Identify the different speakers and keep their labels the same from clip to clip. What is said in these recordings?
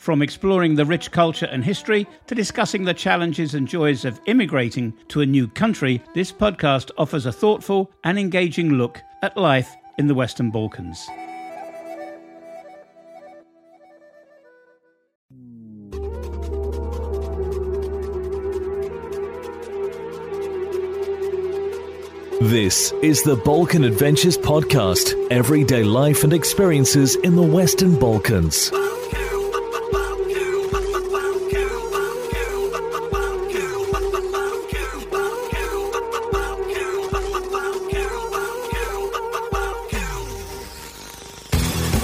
Speaker 1: From exploring the rich culture and history to discussing the challenges and joys of immigrating to a new country, this podcast offers a thoughtful and engaging look at life in the Western Balkans.
Speaker 2: This is the Balkan Adventures Podcast everyday life and experiences in the Western Balkans.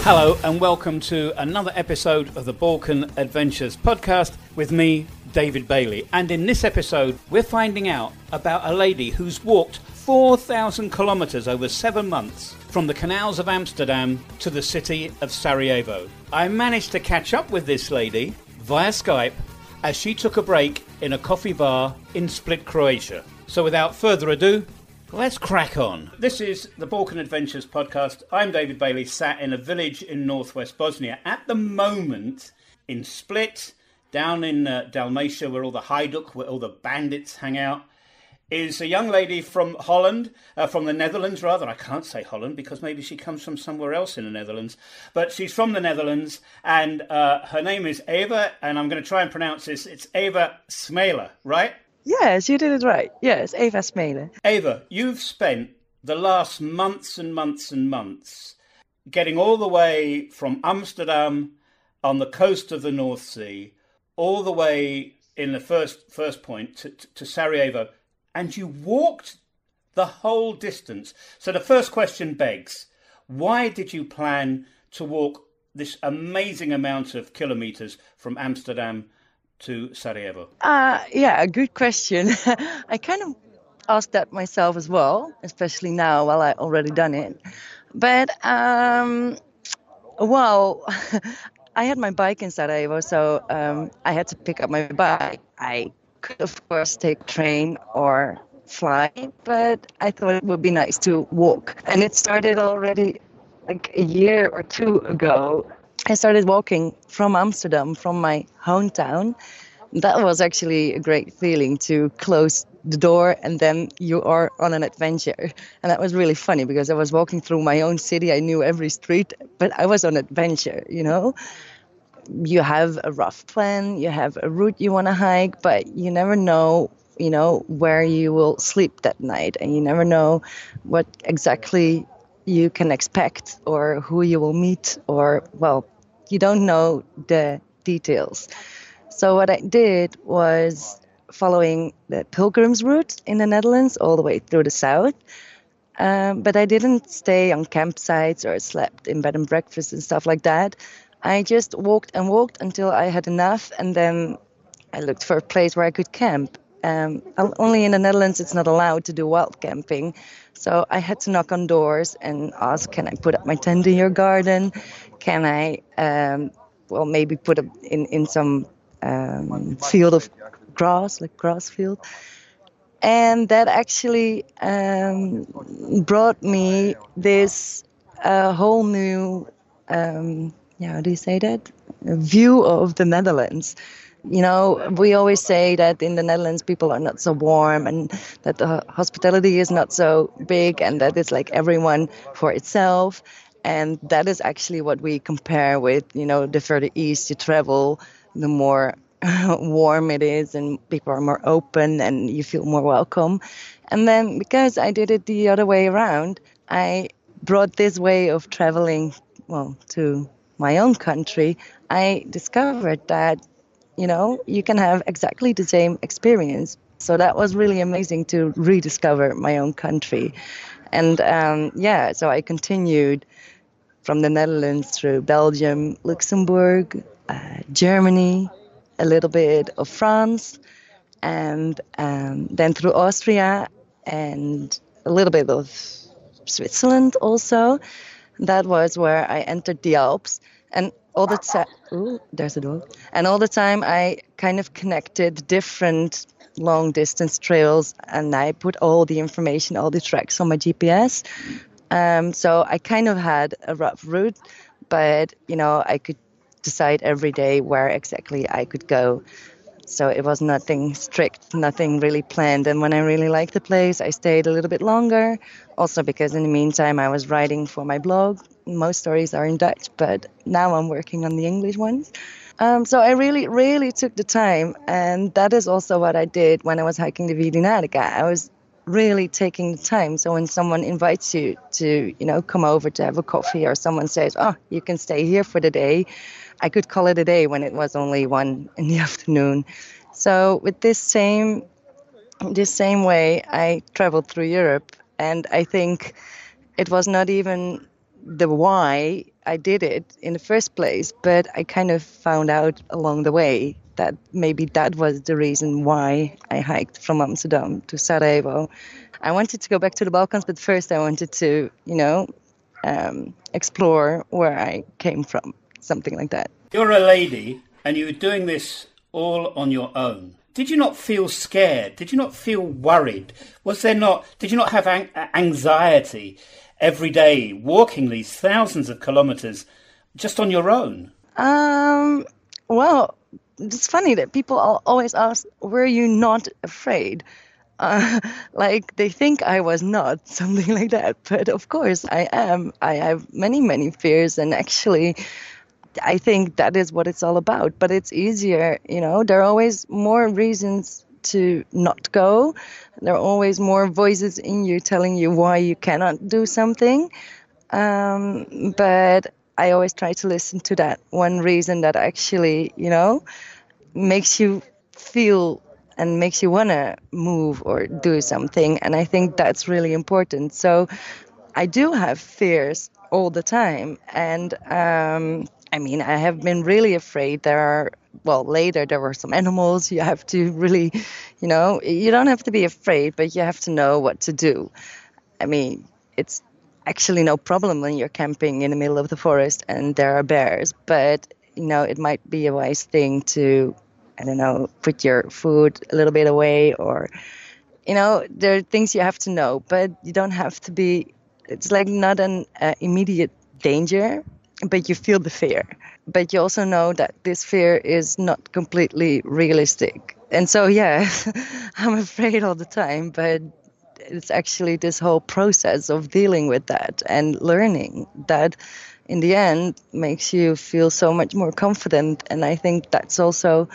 Speaker 1: Hello, and welcome to another episode of the Balkan Adventures podcast with me, David Bailey. And in this episode, we're finding out about a lady who's walked 4,000 kilometres over seven months from the canals of Amsterdam to the city of Sarajevo. I managed to catch up with this lady via Skype as she took a break in a coffee bar in Split, Croatia. So without further ado, Let's crack on. This is the Balkan Adventures podcast. I'm David Bailey, sat in a village in northwest Bosnia. At the moment, in Split, down in uh, Dalmatia, where all the Hajduk, where all the bandits hang out, is a young lady from Holland, uh, from the Netherlands rather. I can't say Holland because maybe she comes from somewhere else in the Netherlands, but she's from the Netherlands, and uh, her name is Eva, and I'm going to try and pronounce this. It's Eva Smela, right?
Speaker 3: Yes, you did it right. Yes, Ava Smele.
Speaker 1: Ava, you've spent the last months and months and months getting all the way from Amsterdam on the coast of the North Sea, all the way in the first first point to, to Sarajevo, and you walked the whole distance. So the first question begs, why did you plan to walk this amazing amount of kilometers from Amsterdam to Sarajevo?
Speaker 3: Uh, yeah, a good question. I kind of asked that myself as well, especially now while I already done it. But um, well, I had my bike in Sarajevo, so um, I had to pick up my bike. I could, of course, take train or fly, but I thought it would be nice to walk. And it started already like a year or two ago. I started walking from Amsterdam, from my hometown. That was actually a great feeling to close the door and then you are on an adventure. And that was really funny because I was walking through my own city. I knew every street, but I was on adventure, you know? You have a rough plan, you have a route you want to hike, but you never know you know where you will sleep that night and you never know what exactly you can expect or who you will meet or well you don't know the details. So what I did was following the pilgrims route in the Netherlands all the way through the south. Um, but I didn't stay on campsites or slept in bed and breakfast and stuff like that. I just walked and walked until I had enough, and then I looked for a place where I could camp. Um, only in the Netherlands it's not allowed to do wild camping, so I had to knock on doors and ask, "Can I put up my tent in your garden? Can I, um, well, maybe put it in in some um, field of grass, like grass field?" And that actually um, brought me this uh, whole new, um, yeah, how do you say that? A view of the Netherlands you know, we always say that in the Netherlands people are not so warm and that the hospitality is not so big and that it's like everyone for itself. And that is actually what we compare with, you know, the further east you travel, the more warm it is and people are more open and you feel more welcome. And then because I did it the other way around, I brought this way of traveling, well, to my own country. I discovered that you know, you can have exactly the same experience. So that was really amazing to rediscover my own country. And um, yeah, so I continued from the Netherlands through Belgium, Luxembourg, uh, Germany, a little bit of France, and um, then through Austria and a little bit of Switzerland also. That was where I entered the Alps, and all the ooh, there's a dog, and all the time I kind of connected different long distance trails, and I put all the information, all the tracks on my GPS. Um, so I kind of had a rough route, but you know I could decide every day where exactly I could go. So it was nothing strict, nothing really planned. And when I really liked the place, I stayed a little bit longer. Also, because in the meantime, I was writing for my blog. Most stories are in Dutch, but now I'm working on the English ones. Um, so I really, really took the time. And that is also what I did when I was hiking the Via Dinarica. I was really taking the time. So when someone invites you to, you know, come over to have a coffee or someone says, oh, you can stay here for the day, I could call it a day when it was only one in the afternoon. So with this same this same way, I traveled through Europe, and I think it was not even the why I did it in the first place, but I kind of found out along the way that maybe that was the reason why I hiked from Amsterdam to Sarajevo. I wanted to go back to the Balkans, but first I wanted to, you know, um, explore where I came from something like that.
Speaker 1: You're a lady and you were doing this all on your own. Did you not feel scared? Did you not feel worried? Was there not, did you not have an- anxiety every day walking these thousands of kilometers just on your own?
Speaker 3: Um, well, it's funny that people always ask, were you not afraid? Uh, like they think I was not something like that, but of course I am. I have many, many fears, and actually, I think that is what it's all about. But it's easier, you know, there are always more reasons to not go. There are always more voices in you telling you why you cannot do something. Um, but I always try to listen to that one reason that actually, you know, makes you feel and makes you want to move or do something. And I think that's really important. So I do have fears all the time. And um, I mean, I have been really afraid. There are, well, later there were some animals. You have to really, you know, you don't have to be afraid, but you have to know what to do. I mean, it's actually no problem when you're camping in the middle of the forest and there are bears, but, you know, it might be a wise thing to, I don't know, put your food a little bit away or, you know, there are things you have to know, but you don't have to be, it's like not an uh, immediate danger but you feel the fear. But you also know that this fear is not completely realistic. And so, yeah, I'm afraid all the time, but it's actually this whole process of dealing with that and learning that in the end makes you feel so much more confident. And I think that's also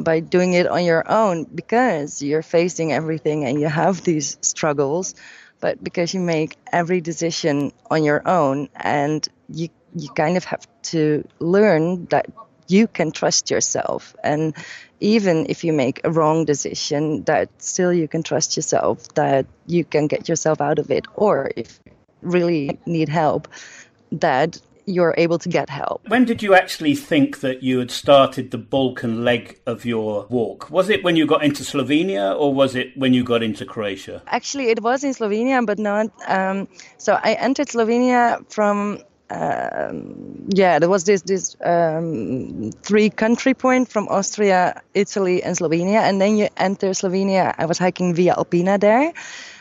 Speaker 3: by doing it on your own because you're facing everything and you have these struggles but because you make every decision on your own and you you kind of have to learn that you can trust yourself and even if you make a wrong decision that still you can trust yourself that you can get yourself out of it or if you really need help that you're able to get help.
Speaker 1: When did you actually think that you had started the Balkan leg of your walk? Was it when you got into Slovenia or was it when you got into Croatia?
Speaker 3: Actually, it was in Slovenia, but not. Um, so I entered Slovenia from um, yeah, there was this this um, three country point from Austria, Italy, and Slovenia, and then you enter Slovenia. I was hiking Via Alpina there,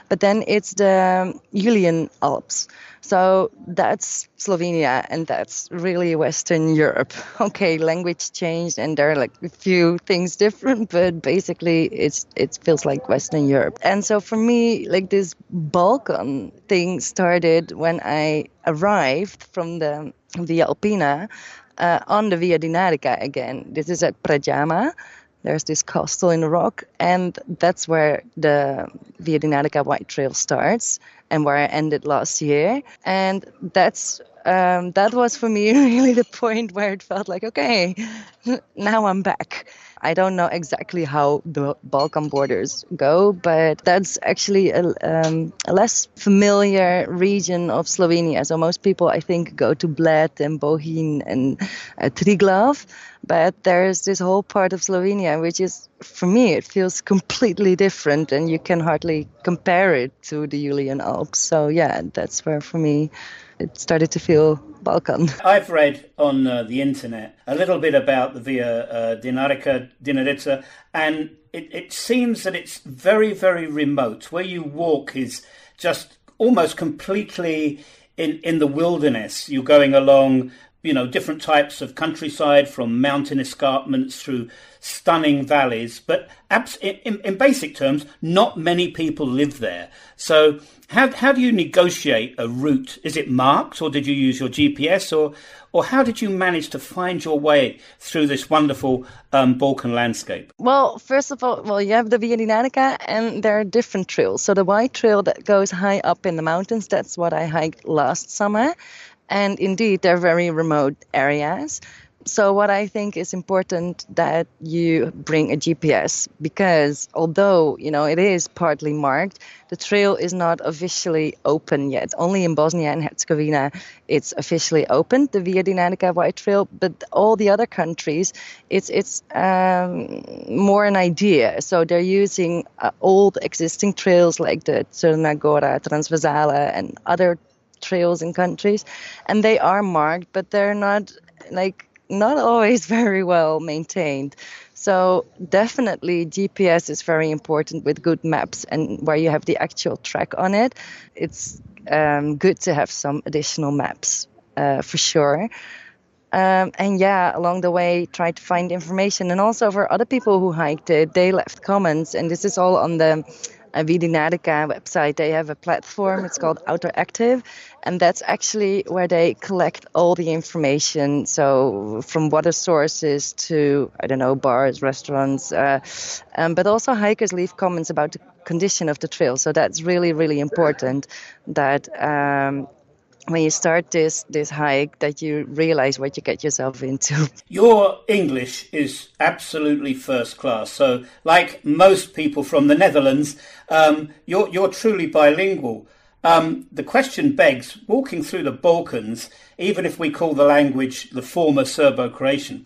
Speaker 3: but then it's the Julian Alps. So that's Slovenia, and that's really Western Europe. Okay, language changed, and there are like a few things different, but basically it's it feels like Western Europe. And so for me, like this Balkan thing started when I arrived from the Via Alpina uh, on the Via Dinarica again. This is at Predjama there's this castle in the rock, and that's where the Via Dinarica White Trail starts, and where I ended last year. And that's um, that was for me really the point where it felt like, okay, now I'm back. I don't know exactly how the Balkan borders go, but that's actually a, um, a less familiar region of Slovenia. So most people, I think, go to Bled and Bohinj and uh, Triglav, but there's this whole part of Slovenia which is, for me, it feels completely different, and you can hardly compare it to the Julian Alps. So yeah, that's where for me it started to feel Balkan.
Speaker 1: I've read on uh, the internet a little bit about the Via uh, Dinarica, Dinarica, and it, it seems that it's very, very remote. Where you walk is just almost completely in, in the wilderness. You're going along you know, different types of countryside from mountain escarpments through stunning valleys. But in, in, basic terms, not many people live there. So how, how do you negotiate a route? Is it marked or did you use your GPS or, or how did you manage to find your way through this wonderful um, Balkan landscape?
Speaker 3: Well, first of all, well, you have the Via Dinarica and there are different trails. So the white trail that goes high up in the mountains, that's what I hiked last summer. And indeed, they're very remote areas. So, what I think is important that you bring a GPS because although you know it is partly marked, the trail is not officially open yet. Only in Bosnia and Herzegovina it's officially open, the Via Dinarica White Trail. But all the other countries, it's it's um, more an idea. So they're using uh, old existing trails like the Crna Gora, Transverzala, and other trails in countries, and they are marked, but they're not like not always very well maintained. So definitely GPS is very important with good maps and where you have the actual track on it. It's um, good to have some additional maps uh, for sure. Um, and yeah, along the way, try to find information. And also for other people who hiked it, they left comments. And this is all on the uh, Via Dinarica website. They have a platform. It's called Outdooractive and that's actually where they collect all the information. So from water sources to I don't know bars, restaurants, uh, um, but also hikers leave comments about the condition of the trail. So that's really really important that. Um, when you start this this hike that you realize what you get yourself into
Speaker 1: your english is absolutely first class so like most people from the netherlands um, you're you're truly bilingual um, the question begs walking through the Balkans, even if we call the language the former Serbo Croatian,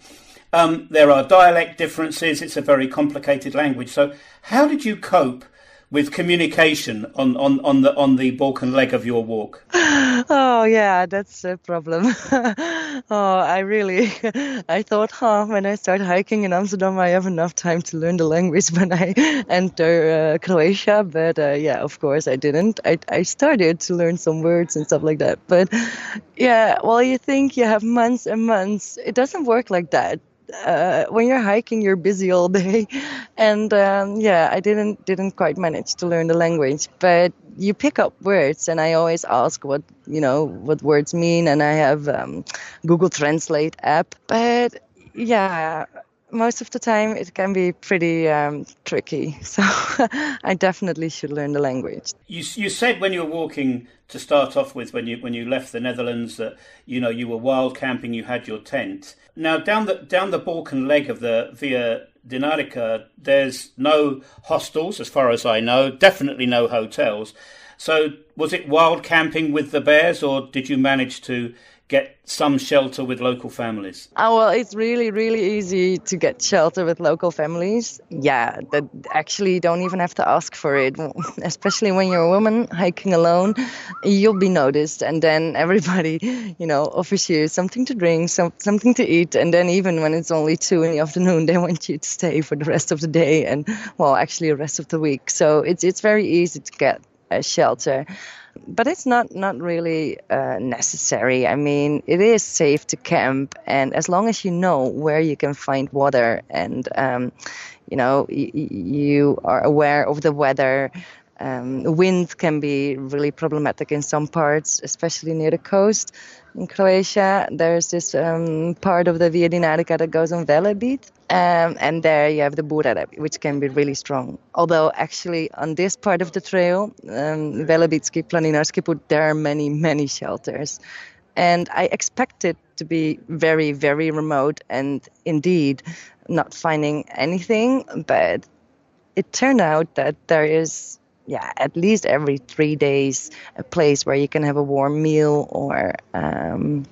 Speaker 1: um, there are dialect differences. It's a very complicated language. So, how did you cope with communication on, on, on the on the Balkan leg of your walk?
Speaker 3: Oh yeah, that's a problem. oh, I really, I thought, huh, when I start hiking in Amsterdam, I have enough time to learn the language when I enter uh, Croatia. But uh, yeah, of course, I didn't. I I started to learn some words and stuff like that. But yeah, well, you think you have months and months. It doesn't work like that uh, when you're hiking, you're busy all day, and um, yeah, I didn't didn't quite manage to learn the language, but you pick up words, and I always ask what you know what words mean, and I have um, Google Translate app, but yeah. Most of the time, it can be pretty um, tricky. So, I definitely should learn the language.
Speaker 1: You, you said when you were walking to start off with, when you when you left the Netherlands, that you know you were wild camping, you had your tent. Now, down the down the Balkan leg of the Via Dinarica, there's no hostels, as far as I know. Definitely no hotels. So, was it wild camping with the bears, or did you manage to get some shelter with local families?
Speaker 3: Oh, well, it's really, really easy to get shelter with local families. Yeah, that actually don't even have to ask for it, especially when you're a woman hiking alone. You'll be noticed, and then everybody, you know, offers you something to drink, some, something to eat, and then even when it's only two in the afternoon, they want you to stay for the rest of the day and, well, actually, the rest of the week. So it's it's very easy to get a shelter but it's not not really uh, necessary. I mean, it is safe to camp, and as long as you know where you can find water and um, you know y- you are aware of the weather. Um, wind can be really problematic in some parts, especially near the coast in Croatia. There's this um, part of the Via Dinarica that goes on Velebit, um, and there you have the Bura, which can be really strong. Although actually on this part of the trail, um, Velebitski, Planinarski Put, there are many, many shelters. And I expect it to be very, very remote. And indeed, not finding anything, but it turned out that there is yeah, at least every three days, a place where you can have a warm meal, or um,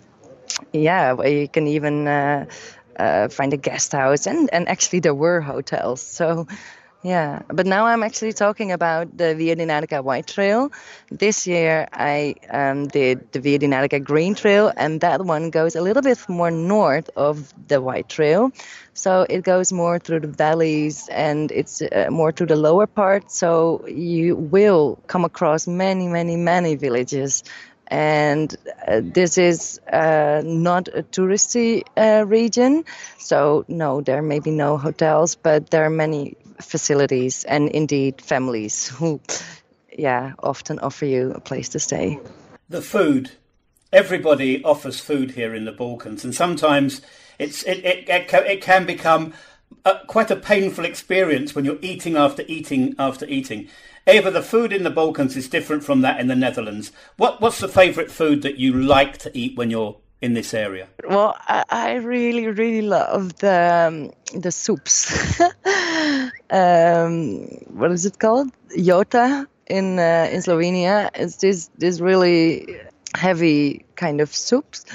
Speaker 3: yeah, where you can even uh, uh, find a guest house. And and actually, there were hotels. So yeah, but now I'm actually talking about the Via Dinarica White Trail. This year I um, did the Via Dinarica Green Trail, and that one goes a little bit more north of the White Trail. So it goes more through the valleys and it's uh, more to the lower part. So you will come across many, many, many villages and uh, this is uh, not a touristy uh, region so no there may be no hotels but there are many facilities and indeed families who, yeah, often offer you a place to stay.
Speaker 1: The food. Everybody offers food here in the Balkans, and sometimes it's it it, it, can, it can become a, quite a painful experience when you're eating after eating after eating. Eva, the food in the Balkans is different from that in the Netherlands. What what's the favourite food that you like to eat when you're in this area?
Speaker 3: Well, I, I really, really love the um, the soups. um, what is it called? Jota in uh, in Slovenia. It's this this really heavy kind of soups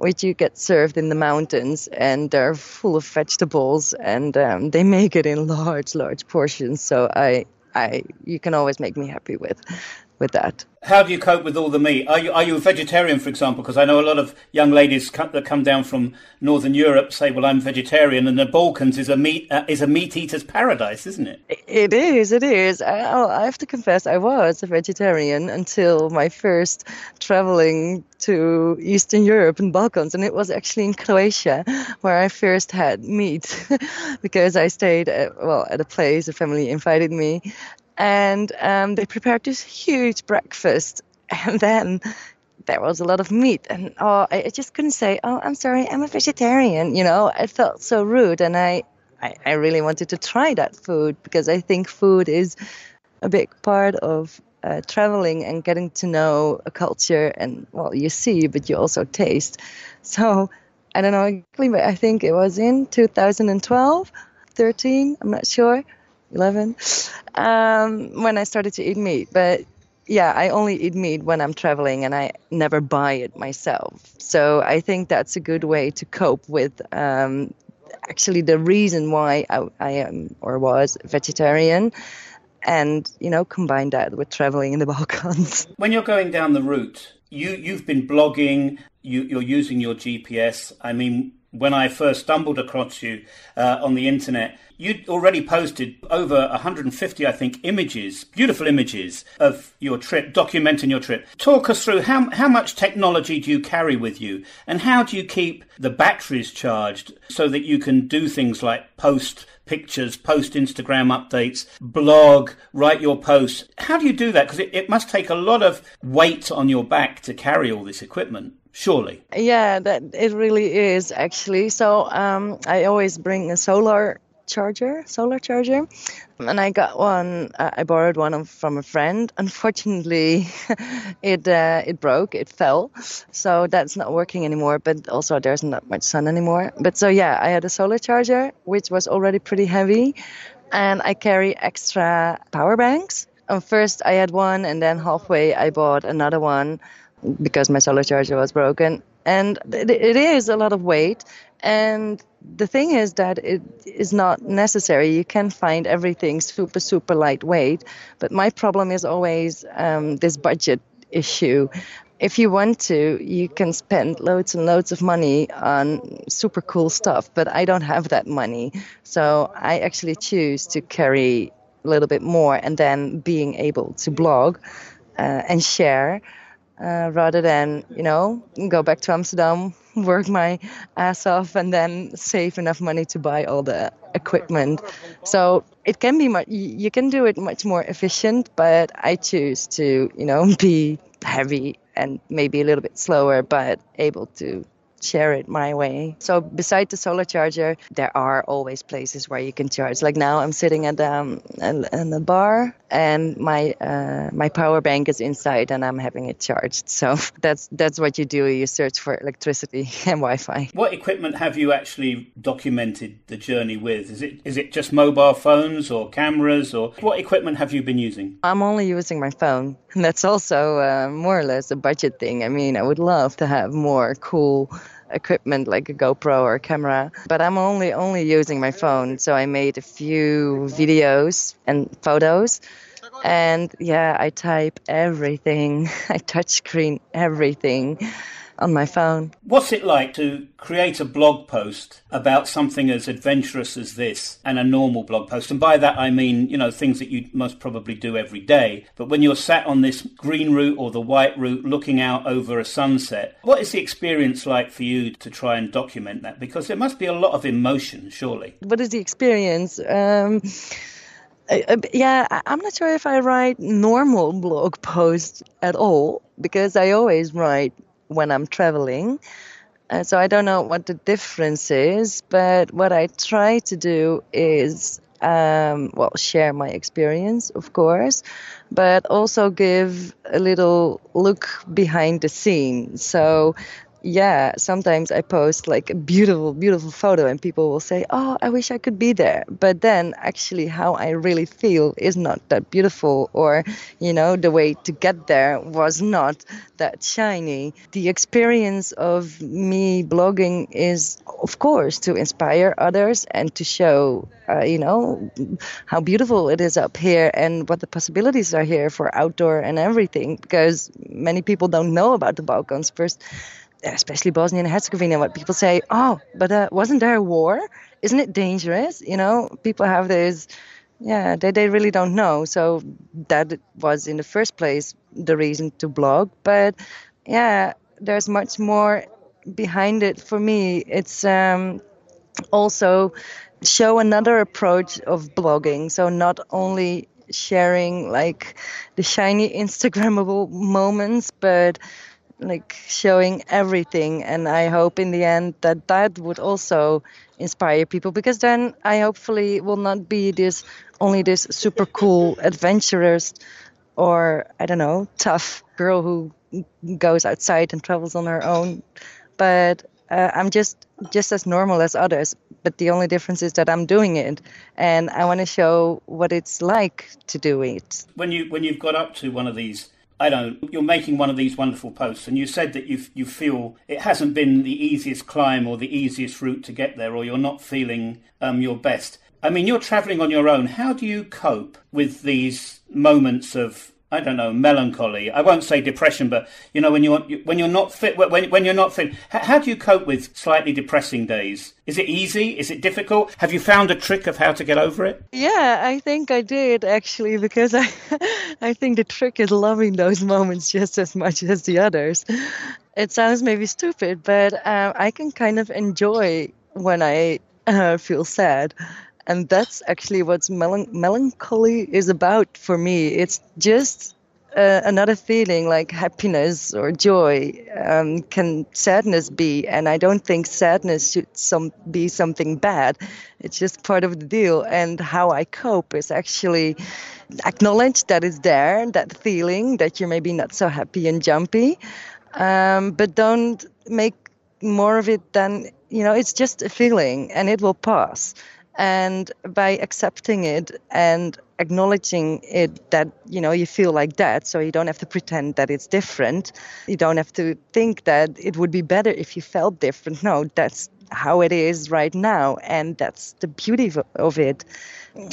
Speaker 3: which you get served in the mountains and they're full of vegetables and um, they make it in large large portions. So i i you can always make me happy with with that.
Speaker 1: How do you cope with all the meat? Are you are you a vegetarian, for example? Because I know a lot of young ladies that come down from Northern Europe say, "Well, I'm vegetarian," and the Balkans is a meat uh, is a meat eater's paradise, isn't it?
Speaker 3: It is. It is. I, I have to confess, I was a vegetarian until my first traveling to Eastern Europe and Balkans, and it was actually in Croatia where I first had meat because I stayed at, well at a place a family invited me, and um, they prepared this huge breakfast. And then there was a lot of meat and oh i just couldn't say oh i'm sorry i'm a vegetarian you know? I felt so rude and i i, I really wanted to try that food because i think food is a big part of uh, traveling and getting to know a culture and well you see but you also taste. So i don't know exactly but i think it was in 2012 13 i'm not sure 11 um, when I started to eat meat. But yeah, I only eat meat when I'm traveling and I never buy it myself. So I think that's a good way to cope with um, actually the reason why I, I am or was vegetarian and you know combine that with traveling in the balkans
Speaker 1: when you're going down the route you you've been blogging you, you're using your gps i mean when I first stumbled across you uh, on the internet, you'd already posted over 150, I think, images, beautiful images of your trip, documenting your trip. Talk us through how, how much technology do you carry with you and how do you keep the batteries charged so that you can do things like post pictures, post Instagram updates, blog, write your posts. How do you do that? Because it, it must take a lot of weight on your back to carry all this equipment surely.
Speaker 3: Yeah, that it really is actually. So um, I always bring a solar charger, solar charger, and I got one. Uh, I borrowed one from a friend. Unfortunately, it uh, it broke. It fell, so that's not working anymore. But also, there's not much sun anymore. But so yeah, I had a solar charger, which was already pretty heavy, and I carry extra power banks. And first, I had one, and then halfway, I bought another one because my solar charger was broken. And it is a lot of weight. And the thing is that it is not necessary. You can find everything super, super lightweight. But my problem is always um, this budget issue. If you want to, you can spend loads and loads of money on super cool stuff, but I don't have that money. So I actually choose to carry a little bit more and then being able to blog uh, and share uh, rather than you know go back to Amsterdam, work my ass off, and then save enough money to buy all the equipment. So it can be much. You can do it much more efficient, but I choose to you know be heavy and maybe a little bit slower, but able to share it my way. So beside the solar charger, there are always places where you can charge. Like now, I'm sitting at um, in the bar, and my uh, my power bank is inside, and I'm having it charged. So that's that's what you do. You search for electricity and Wi-Fi.
Speaker 1: What equipment have you actually documented the journey with? Is it is it just mobile phones or cameras, or what equipment have you been using?
Speaker 3: I'm only using my phone. And that's also uh, more or less a budget thing. I mean, I would love to have more cool equipment like a GoPro or a camera, but I'm only only using my phone. So I made a few videos and photos. And yeah, I type everything. I touch screen everything on my phone.
Speaker 1: What's it like to create a blog post about something as adventurous as this and a normal blog post? And by that I mean, you know, things that you most probably do every day. But when you're sat on this green route or the white route looking out over a sunset, what is the experience like for you to try and document that? Because there must be a lot of emotion, surely.
Speaker 3: What is the experience? Um, yeah, I'm not sure if I write normal blog posts at all because I always write when I'm traveling. Uh, so I don't know what the difference is, but what I try to do is, um, well, share my experience, of course, but also give a little look behind the scenes. So yeah, sometimes I post like a beautiful, beautiful photo and people will say, Oh, I wish I could be there. But then actually, how I really feel is not that beautiful, or, you know, the way to get there was not that shiny. The experience of me blogging is, of course, to inspire others and to show, uh, you know, how beautiful it is up here and what the possibilities are here for outdoor and everything, because many people don't know about the Balkans. First, especially Bosnia and Herzegovina, what people say, oh, but uh, wasn't there a war? Isn't it dangerous? You know, people have this, yeah, they, they really don't know. So that was in the first place the reason to blog. But yeah, there's much more behind it for me. It's um, also show another approach of blogging. So not only sharing like the shiny Instagrammable moments, but like showing everything and i hope in the end that that would also inspire people because then i hopefully will not be this only this super cool adventurous or i don't know tough girl who goes outside and travels on her own. But uh, i'm just just as normal as others but the only difference is that i'm doing it and i want to show what it's like to do it.
Speaker 1: When you when you've got up to one of these I don't you're making one of these wonderful posts and you said that you you feel it hasn't been the easiest climb or the easiest route to get there or you're not feeling um, your best. I mean, you're traveling on your own. How do you cope with these moments of I don't know, melancholy. I won't say depression, but you know, when you're when you're not fit, when when you're not fit, how do you cope with slightly depressing days? Is it easy? Is it difficult? Have you found a trick of how to get over it?
Speaker 3: Yeah, I think I did actually, because I I think the trick is loving those moments just as much as the others. It sounds maybe stupid, but uh, I can kind of enjoy when I uh, feel sad and that's actually what melancholy is about for me. It's just uh, another feeling like happiness or joy um, can sadness be. And i don't think sadness should some be something bad. It's just part of the deal. And how i cope is actually acknowledge that it's there that feeling that you're maybe not so happy and jumpy. Um, but don't make more of it than you know it's just a feeling and it will pass and by accepting it and acknowledging it that you know you feel like that so you don't have to pretend that it's different. You don't have to think that it would be better if you felt different. No that's how it is right now and that's the beauty of it.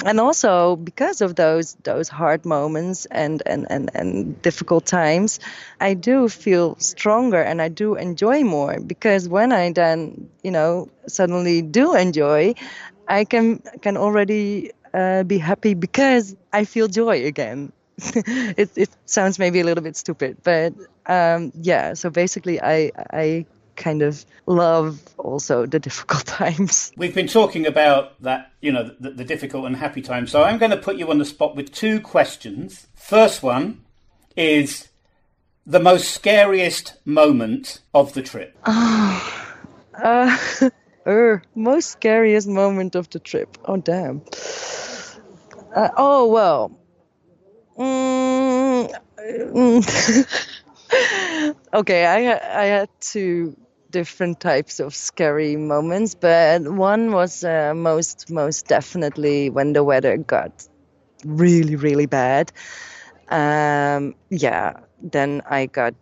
Speaker 3: And also because of those those hard moments and, and, and, and difficult times i do feel stronger and i do enjoy more because when i then you know suddenly do enjoy I can can already uh, be happy because I feel joy again. it it sounds maybe a little bit stupid, but um, yeah. So basically, I I kind of love also the difficult times.
Speaker 1: We've been talking about that, you know, the, the difficult and happy times. So I'm going to put you on the spot with two questions. First one is the most scariest moment of the trip.
Speaker 3: Oh Uh, er, most scariest moment of the trip. Oh damn. Uh, oh well. Mm, okay, I I had two different types of scary moments, but one was uh, most most definitely when the weather got really really bad. Um, yeah, then I got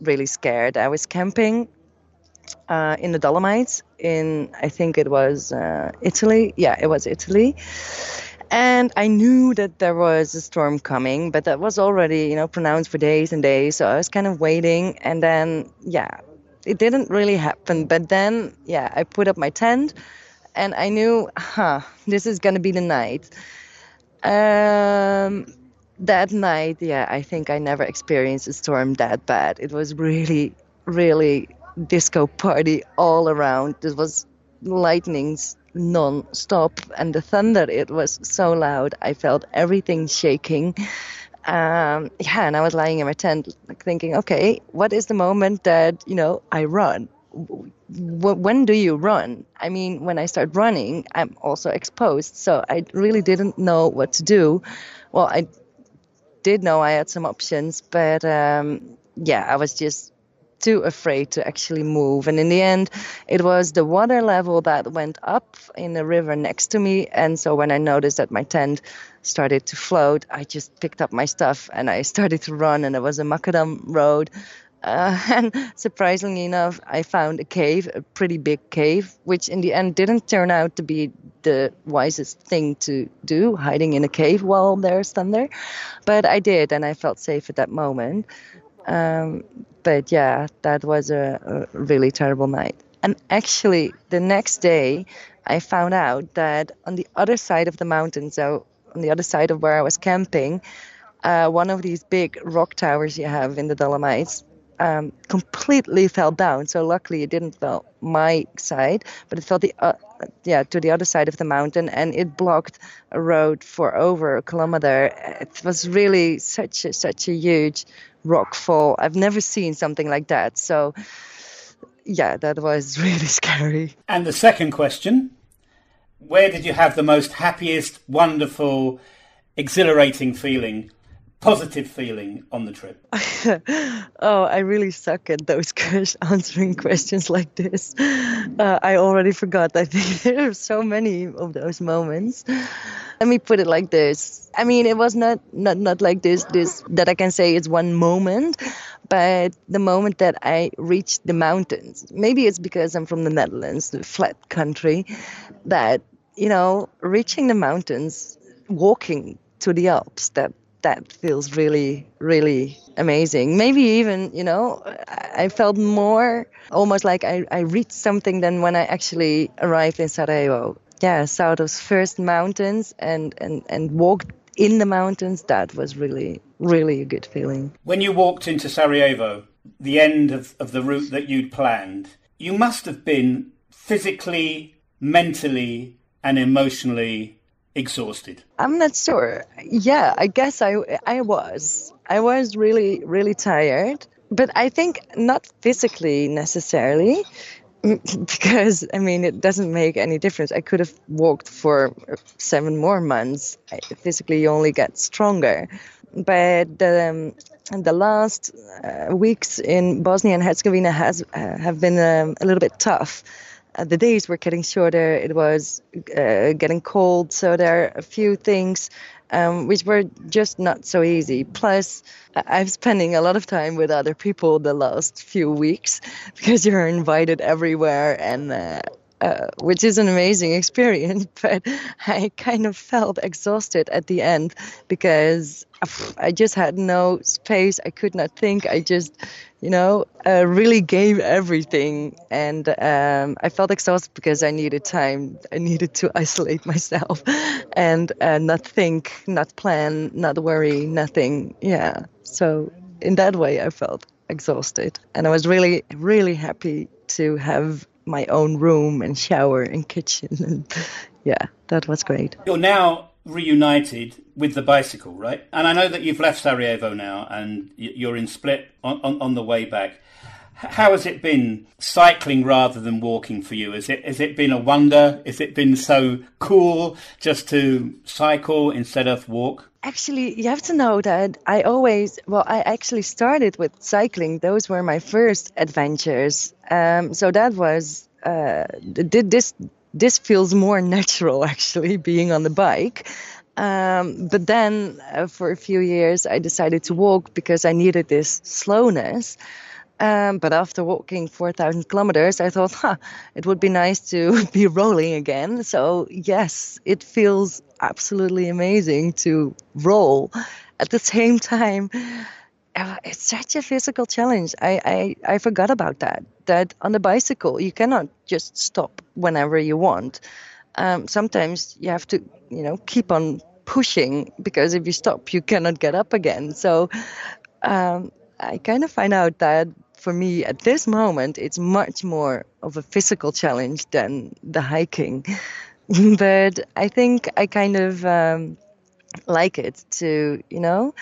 Speaker 3: really scared. I was camping uh, in the Dolomites in I think it was uh, Italy. Yeah, it was Italy. And I knew that there was a storm coming, but that was already, you know, pronounced for days and days. So I was kind of waiting. And then, yeah, it didn't really happen. But then, yeah, I put up my tent and I knew, huh, this is to be the night. Um, that night, yeah, I think I never experienced a storm that bad. It was really, really disco party all around. It was lightnings non-stop and the thunder it was so loud i felt everything shaking um, yeah, and I was lying in my tent, like thinking, okay, what is the moment that you know I run? W- when do you run? I mean, when I start running, I'm also exposed, so I really didn't know what to do. Well, I did know I had some options, but um, yeah, I was just too afraid to actually move. And in the end, it was the water level that went up in the river next to me. And so when I noticed that my tent started to float, I just picked up my stuff and I started to run. And it was a macadam road. Uh, and surprisingly enough, I found a cave, a pretty big cave, which in the end didn't turn out to be the wisest thing to do, hiding in a cave while there's thunder. But I did, and I felt safe at that moment. Um, but yeah, that was a, a really terrible night. And actually, the next day, I found out that on the other side of the mountain, so on the other side of where I was camping, uh, one of these big rock towers you have in the Dolomites um, completely fell down. So luckily, it didn't fall my side, but it fell the uh, yeah to the other side of the mountain, and it blocked a road for over a kilometer. It was really such a, such a huge rock fall. I've never seen something like that. So yeah, that was really scary.
Speaker 1: And the second question where did you have the most happiest, wonderful, exhilarating feeling positive feeling on the trip?
Speaker 3: oh, I really suck at those answering questions like this. Uh, I already forgot. I think there are so many of those moments. Let me put it like this. I mean, it was not not not like this this that I can say it's one moment, but the moment that I reached the mountains. Maybe it's because I'm from the Netherlands, the flat country, that you know, reaching the mountains, walking to the Alps, that that feels really, really amazing. Maybe even, you know, I felt more almost like I, I reached something than when I actually arrived in Sarajevo. Yeah, saw those first mountains and, and, and walked in the mountains. That was really, really a good feeling.
Speaker 1: When you walked into Sarajevo, the end of, of the route that you'd planned, you must have been physically, mentally, and emotionally exhausted?
Speaker 3: I'm not sure. Yeah, I guess I I was. I was really really tired, but I think not physically necessarily because I mean it doesn't make any difference. I could have walked for seven more months. I physically you only get stronger, but the um, the last uh, weeks in Bosnia and Herzegovina has uh, have been um, a little bit tough the days were getting shorter. It was uh, getting cold, so there are a few things um, which were just not so easy. Plus, I'm spending a lot of time with other people the last few weeks because you're invited everywhere and. Uh, uh, which is an amazing experience, but I kind of felt exhausted at the end because I just had no space. I could not think. I just, you know, uh, really gave everything. And um, I felt exhausted because I needed time. I needed to isolate myself and uh, not think, not plan, not worry, nothing. Yeah. So, in that way, I felt exhausted. And I was really, really happy to have my own room and shower and kitchen. And yeah, that was great.
Speaker 1: You're now reunited with the bicycle, right? And I know that you've left Sarajevo now and you're in Split on, on, on the way back. How has it been cycling rather than walking for you? Has it has it been a wonder? Has it been so cool just to cycle instead of walk?
Speaker 3: Actually, you have to know that I always, well, I actually started with cycling. Those were my first adventures. Um, so that was, uh, this, this feels more natural actually, being on the bike. Um, but then uh, for a few years, I decided to walk because I needed this slowness. Um, but after walking 4,000 kilometers, I thought, huh, it would be nice to be rolling again. So, yes, it feels absolutely amazing to roll. At the same time, uh, it's such a physical challenge. I, I, I forgot about that. That on the bicycle, you cannot just stop whenever you want. Um, sometimes you have to, you know, keep on pushing because if you stop, you cannot get up again. So um, I kind of find out that for me at this moment, it's much more of a physical challenge than the hiking. but I think I kind of um, like it to, you know,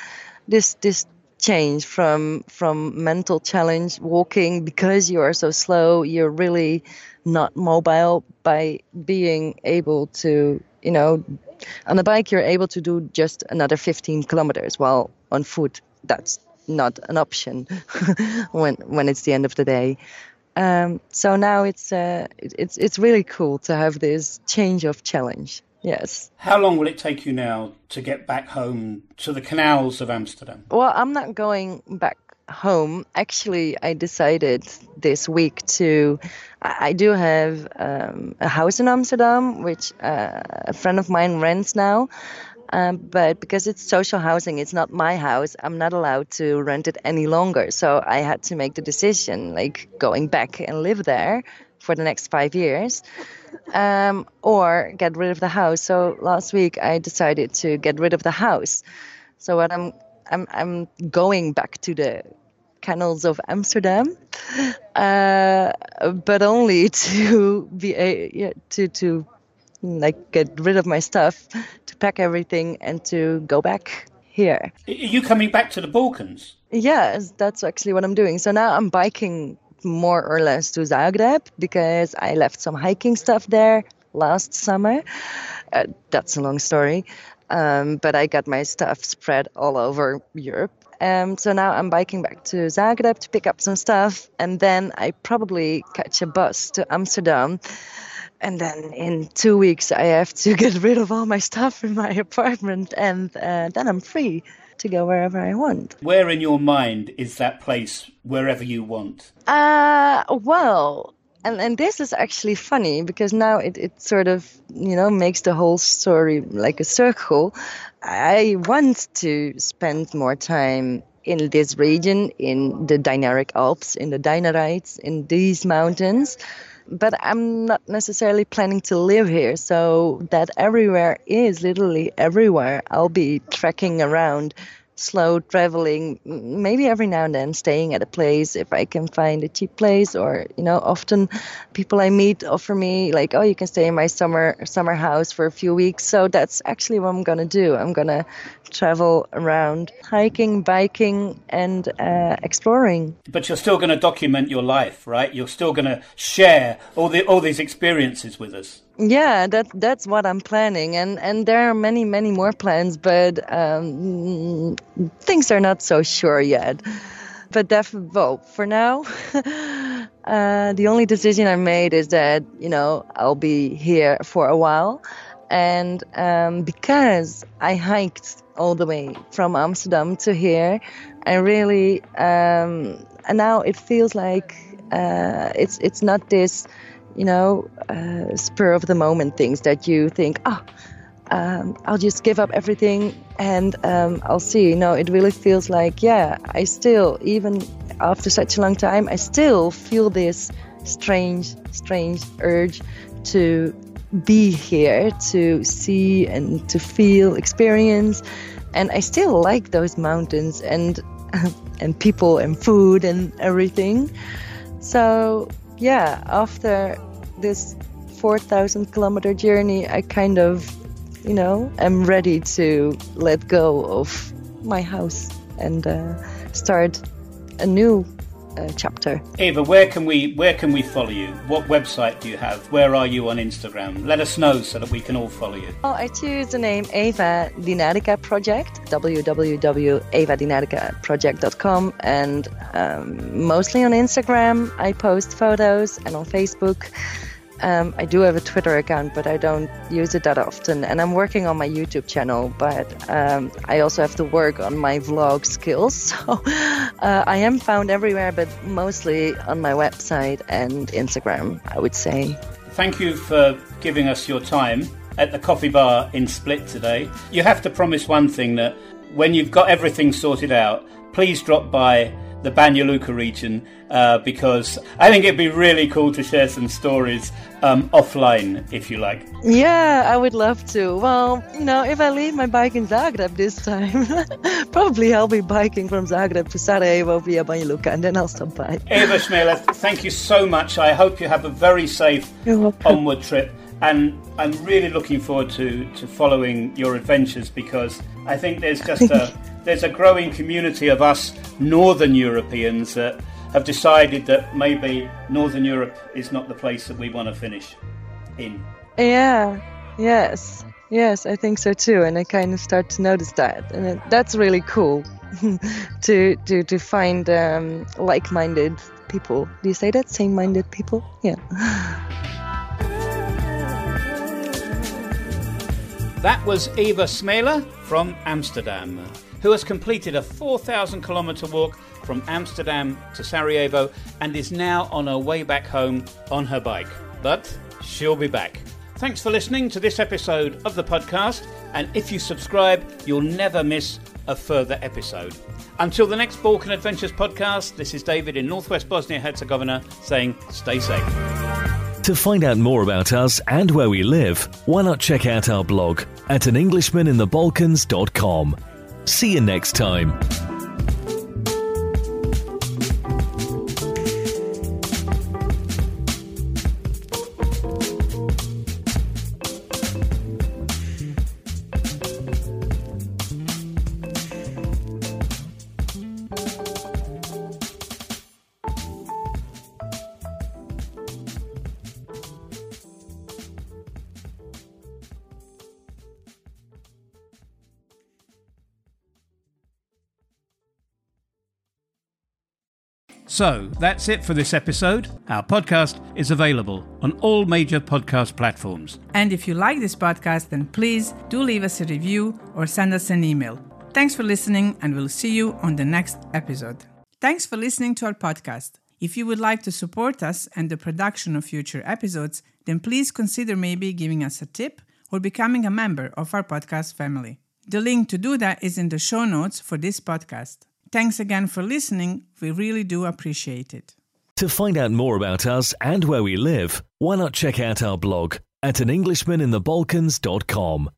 Speaker 3: this this change from from mental challenge walking because you are so slow you're really not mobile by being able to you know on the bike you're able to do just another 15 kilometers while on foot that's not an option when when it's the end of the day. Um, so now it's uh, it's it's really cool to have this change of challenge. Yes.
Speaker 1: How long will it take you now to get back home to the canals of Amsterdam?
Speaker 3: Well, I'm not going back home. Actually, I decided this week to. I do have um, a house in Amsterdam, which uh, a friend of mine rents now. Um, but because it's social housing, it's not my house. I'm not allowed to rent it any longer. So I had to make the decision, like going back and live there for the next five years, um, or get rid of the house. So last week I decided to get rid of the house. So what I'm I'm I'm going back to the canals of Amsterdam, uh, but only to be a, yeah, to to like get rid of my stuff, to pack everything, and to go back here.
Speaker 1: Are you coming back to the Balkans?
Speaker 3: Yes, that's actually what I'm doing. So now I'm biking more or less to Zagreb because I left some hiking stuff there last summer. Uh, that's a long story. Um, but I got my stuff spread all over Europe. Um, so now I'm biking back to Zagreb to pick up some stuff, and then I probably catch a bus to Amsterdam and then in two weeks I have to get rid of all my stuff in my apartment, and uh, then I'm free to go wherever I want.
Speaker 1: Where in your mind is that place wherever you want?
Speaker 3: Uh, well, and, and this is actually funny because now it, it sort of, you know, makes the whole story like a circle. I want to spend more time in this region, in the Dinaric Alps, in the Dinarides, in these mountains but I'm not necessarily planning to live here. So that everywhere is literally everywhere. I'll be trekking around slow traveling, maybe every now and then staying at a place if I can find a cheap place. Or you know, often people I meet offer me like, oh, you can stay in my summer summer house for a few weeks. So that's actually what I'm gonna do. I'm gonna travel around hiking, biking, and uh, exploring.
Speaker 1: But you're still to document your life, right? You're still to share all the all these experiences with us.
Speaker 3: Yeah, that that's what I'm planning, and and there are many many more plans, but um, things are not so sure yet. But def- well, for now, uh, the only decision I made is that you know I'll be here for a while, and um, because I hiked all the way from Amsterdam to here, I really um, and now it feels like uh, it's it's not this you know, uh, spur of the moment things that you think, oh, um, I'll just give up everything and um, I'll see. No, it really feels like, yeah, I still, even after such a long time, I still feel this strange, strange urge to be here, to see and to feel, experience. And I still like those mountains and and people and food and everything. So yeah, after this 4,000 kilometer journey, I kind of, you know, am ready to let go of my house and uh, start a new uh, chapter.
Speaker 1: Eva, where can we where can we follow you? What website do you have? Where are you on Instagram? Let us know so that we can all follow you.
Speaker 3: Well, I choose the name Eva Dinarica Project, www.evadinaricaproject.com, and um, mostly on Instagram. I post photos, and on Facebook. Um, I do have a Twitter account, but I don't use it that often. And I'm working on my YouTube channel, but um, I also have to work on my vlog skills. So uh, I am found everywhere, but mostly on my website and Instagram, I would say.
Speaker 1: Thank you for giving us your time at the coffee bar in Split today. You have to promise one thing that when you've got everything sorted out, please drop by the Banja Luka region uh, because I think it'd be really cool to share some stories um, offline, if you like.
Speaker 3: Yeah, I would love to. Well, you know, if I leave my bike in Zagreb this time, probably I'll be biking from Zagreb to Sarajevo via Banja Luka and then I'll stop by.
Speaker 1: Eva Smela, thank you so much. I hope you have a very safe onward trip. And I'm really looking forward to, to following your adventures because I think there's just a there's a growing community of us Northern Europeans that have decided that maybe Northern Europe is not the place that we want to finish in.
Speaker 3: Yeah, yes, yes, I think so too. And I kind of start to notice that. And that's really cool to, to, to find um, like minded people. Do you say that? Same minded people? Yeah.
Speaker 1: That was Eva Smela from Amsterdam who has completed a 4,000 kilometre walk from Amsterdam to Sarajevo and is now on her way back home on her bike. But she'll be back. Thanks for listening to this episode of the podcast, and if you subscribe, you'll never miss a further episode. Until the next Balkan Adventures podcast, this is David in northwest Bosnia Herzegovina saying stay safe.
Speaker 2: To find out more about us and where we live, why not check out our blog at anenglishmaninthebalkans.com. See you next time.
Speaker 1: So that's it for this episode. Our podcast is available on all major podcast platforms.
Speaker 4: And if you like this podcast, then please do leave us a review or send us an email. Thanks for listening, and we'll see you on the next episode. Thanks for listening to our podcast. If you would like to support us and the production of future episodes, then please consider maybe giving us a tip or becoming a member of our podcast family. The link to do that is in the show notes for this podcast. Thanks again for listening. We really do appreciate it.
Speaker 2: To find out more about us and where we live, why not check out our blog at anenglishmaninthebalkans.com.